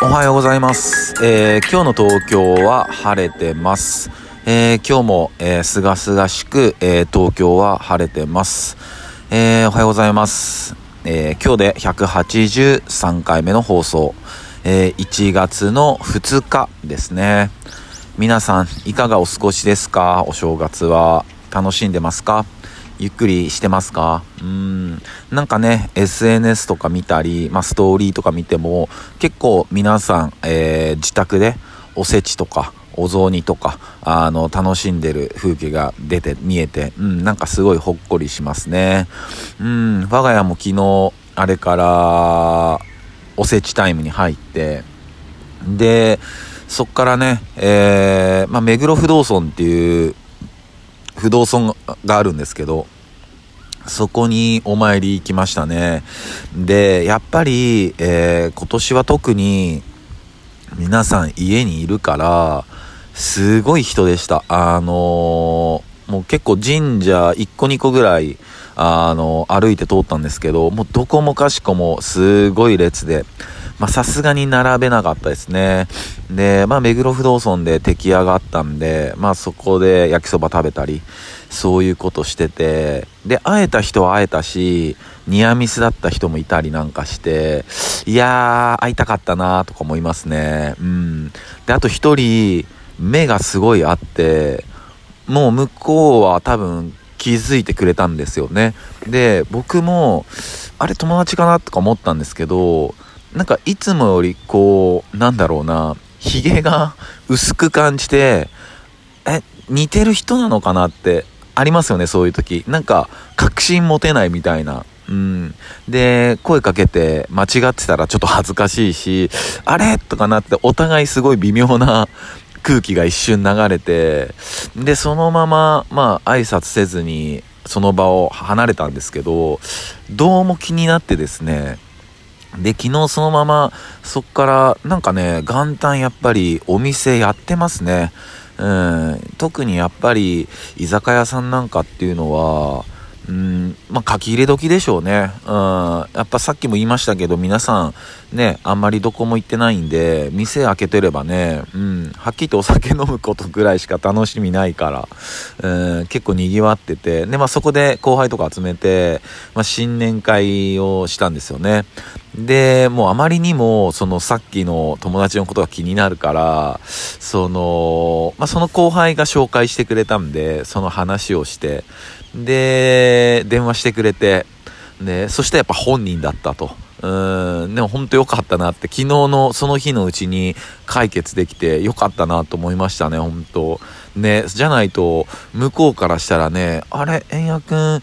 おはようございます。えー今日の東京は晴れてます。えー今日も、えー、すがすがしく、えー東京は晴れてます。えーおはようございます。えー今日で183回目の放送。えー1月の2日ですね。皆さん、いかがお過ごしですか？お正月は。楽しんでますか？ゆっくりしてますか？うん。なんかね、SNS とか見たり、まあ、ストーリーとか見ても、結構皆さん、えー自宅でおせちとか、お雑煮とか、あの、楽しんでる風景が出て、見えて、うん、なんかすごいほっこりしますね。うん、我が家も昨日、あれから、おせちタイムに入って、で、そっからね、えー、まあ、目黒不動尊っていう不動尊があるんですけど、そこにお参り行きましたね。で、やっぱり、えー今年は特に皆さん家にいるから、すごい人でした。あのーもう結構神社1個2個ぐらい、あの歩いて通ったんですけど、もうどこもかしこもすごい列で、まあさすがに並べなかったですね。で、まあ目黒不動尊で出来上がったんで、まあそこで焼きそば食べたり、そういうことしてて、で、会えた人は会えたし、ニアミスだった人もいたりなんかして、いやー、会いたかったなーとか思いますね。うん。で、あと一人、目がすごいあって、もう向こうは多分気づいてくれたんですよね。で、僕も、あれ友達かなとか思ったんですけど、なんかいつもよりこう、なんだろうな、髭が 薄く感じて、え、似てる人なのかなってありますよね、そういう時。なんか、確信持てないみたいな。うん。で、声かけて間違ってたらちょっと恥ずかしいし、あれとかなってお互いすごい微妙な 空気が一瞬流れて、で、そのまま、まあ、挨拶せずに、その場を離れたんですけど、どうも気になってですね、で、昨日そのまま、そっから、なんかね、元旦やっぱりお店やってますね。うん、特にやっぱり、居酒屋さんなんかっていうのは、うん、まあ、書き入れ時でしょうね。うん、やっぱさっきも言いましたけど、皆さん、ね、あんまりどこも行ってないんで、店開けてればね、うん、はっきりとお酒飲むことぐらいしか楽しみないから、うん、結構賑わってて、で、まあ、そこで後輩とか集めて、まあ、新年会をしたんですよね。で、もうあまりにも、そのさっきの友達のことが気になるから、その、まあ、その後輩が紹介してくれたんで、その話をして、で、電話してくれて、で、そしてやっぱ本人だったと。うん、でも本当良かったなって、昨日のその日のうちに解決できて良かったなと思いましたね、本当。ね、じゃないと、向こうからしたらね、あれ、円也くん、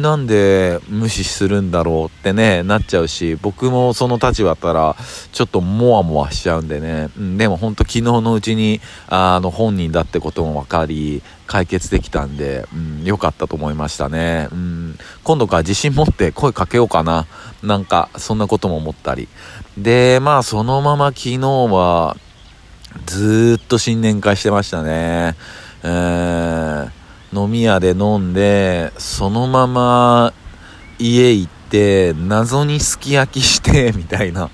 なんで無視するんだろうってね、なっちゃうし、僕もその立場だったら、ちょっとモワモワしちゃうんでね、うん、でも本当昨日のうちに、あの、本人だってことも分かり、解決できたんで、うん、良かったと思いましたね。うん、今度から自信持って声かけようかな。なんか、そんなことも思ったり。で、まあ、そのまま昨日は、ずーっと新年会してましたね。えー、飲み屋で飲んで、そのまま家行って、謎にすき焼きして、みたいな。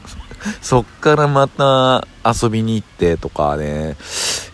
そっからまた遊びに行ってとかね。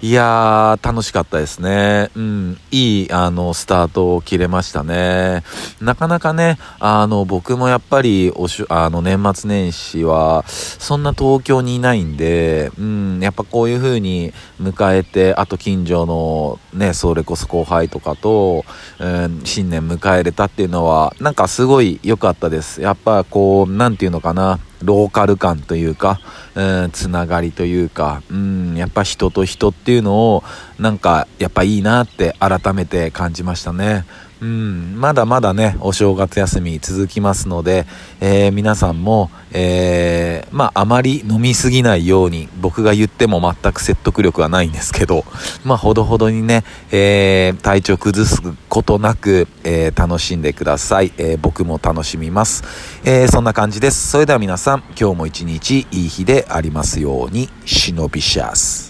いやー、楽しかったですね。うん、いい、あの、スタートを切れましたね。なかなかね、あの、僕もやっぱり、おしゅ、あの、年末年始は、そんな東京にいないんで、うん、やっぱこういう風に迎えて、あと近所のね、それこそ後輩とかと、うん、新年迎えれたっていうのは、なんかすごい良かったです。やっぱこう、なんていうのかな、ローカル感というか、うん、つながりというか、うん、やっぱ人と人っていうのを、なんか、やっぱいいなって改めて感じましたね。うん、まだまだね、お正月休み続きますので、えー皆さんも、えーまあ、あまり飲みすぎないように、僕が言っても全く説得力はないんですけど、まあ、ほどほどにね、えー体調崩すことなく、え楽しんでください。え僕も楽しみます。えそんな感じです。それでは皆さん、今日も一日いい日でありますように、忍びシャス。